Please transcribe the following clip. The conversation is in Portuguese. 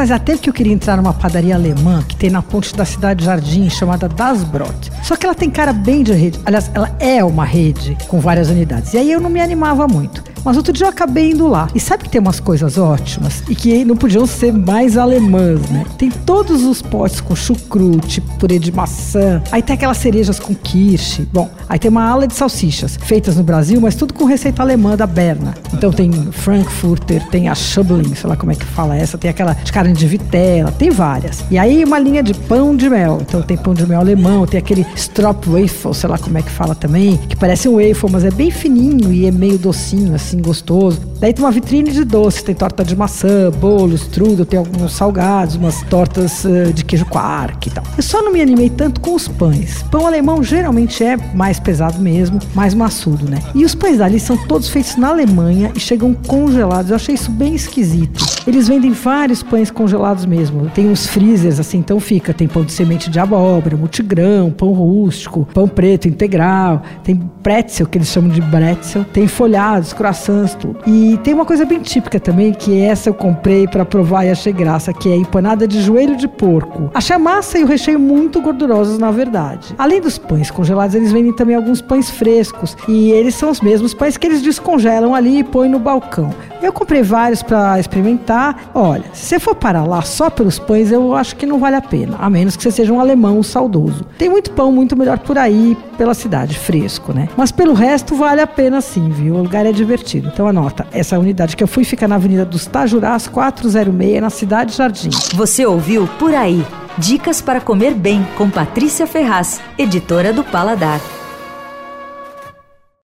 fazia tempo que eu queria entrar numa padaria alemã que tem na ponte da cidade Jardim, chamada Das Brot. Só que ela tem cara bem de rede. Aliás, ela é uma rede com várias unidades. E aí eu não me animava muito. Mas outro dia eu acabei indo lá. E sabe que tem umas coisas ótimas? E que não podiam ser mais alemãs, né? Tem todos os potes com chucrute, purê de maçã. Aí tem aquelas cerejas com kirsch. Bom, aí tem uma ala de salsichas, feitas no Brasil, mas tudo com receita alemã da Berna. Então tem Frankfurter, tem a Schublin, sei lá como é que fala essa, tem aquela de carne de vitela, tem várias. E aí uma linha de pão de mel. Então tem pão de mel alemão, tem aquele Stroopwafel, sei lá como é que fala também, que parece um waffle, mas é bem fininho e é meio docinho, assim, gostoso. Daí tem uma vitrine de doce, tem torta de maçã, bolos, strudel, tem alguns salgados, umas tortas uh, de queijo quark e tal. Eu só não me animei tanto com os pães. Pão alemão geralmente é mais pesado mesmo, mais maçudo, né? E os pães dali são todos feitos na Alemanha e chegam congelados. Eu achei isso bem esquisito. Eles vendem vários pães congelados mesmo. Tem uns freezers assim, então fica. Tem pão de semente de abóbora, multigrão, pão rústico, pão preto integral, tem pretzel, que eles chamam de bretzel, tem folhados, croissants, tudo. E tem uma coisa bem típica também, que essa eu comprei para provar e achei graça, que é empanada de joelho de porco. Achei a massa e o recheio muito gordurosos, na verdade. Além dos pães congelados, eles vendem também alguns pães frescos. E eles são os mesmos pães que eles descongelam ali e põem no balcão. Eu comprei vários para experimentar. Olha, se você for parar lá só pelos pães, eu acho que não vale a pena, a menos que você seja um alemão saudoso. Tem muito pão muito melhor por aí pela cidade, fresco, né? Mas pelo resto vale a pena sim, viu? O lugar é divertido. Então anota, essa unidade que eu fui fica na Avenida dos Tajurás 406, na Cidade Jardim. Você ouviu Por Aí. Dicas para comer bem com Patrícia Ferraz, editora do Paladar.